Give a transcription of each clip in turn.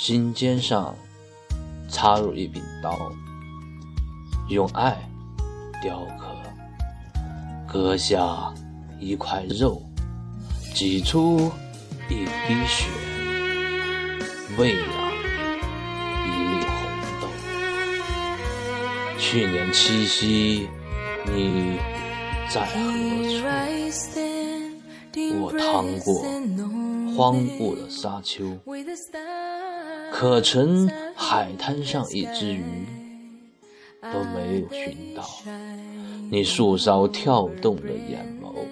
心尖上插入一柄刀，用爱雕刻，割下一块肉，挤出一滴血，喂养一粒红豆。去年七夕，你在何处？我趟过荒芜的沙丘，可曾海滩上一只鱼都没有寻到？你树梢跳动的眼眸，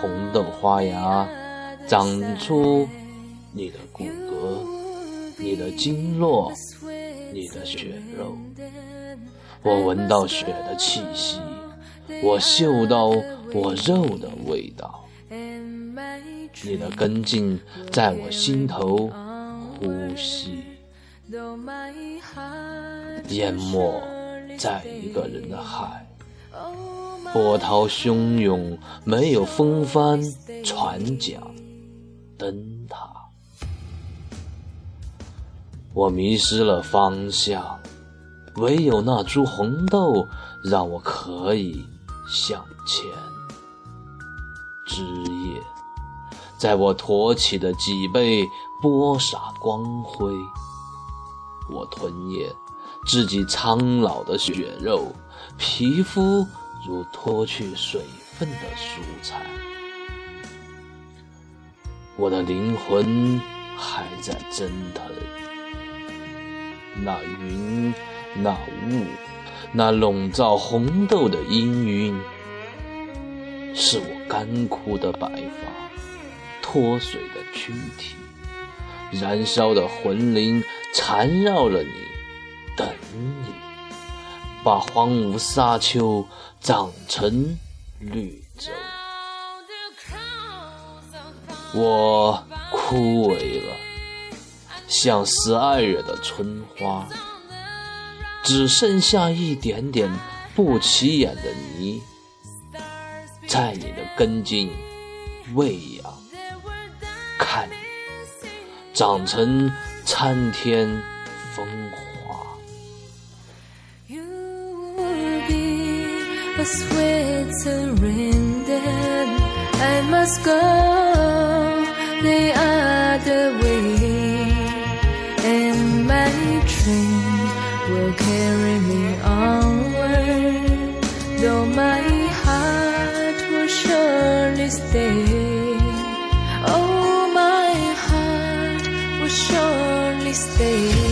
红豆花芽长出你的骨骼，你的经络，你的血肉。我闻到血的气息，我嗅到。我肉的味道，你的根茎在我心头呼吸，淹没在一个人的海，波涛汹涌，没有风帆、船桨、灯塔，我迷失了方向，唯有那株红豆让我可以向前。枝叶在我托起的脊背播撒光辉，我吞咽自己苍老的血肉，皮肤如脱去水分的蔬菜，我的灵魂还在蒸腾。那云，那雾，那笼罩红豆的氤氲。是我干枯的白发，脱水的躯体，燃烧的魂灵缠绕了你，等你，把荒芜沙丘长成绿洲。我枯萎了，像十二月的春花，只剩下一点点不起眼的泥。在你的根茎喂养，看你长成参天风华。Stay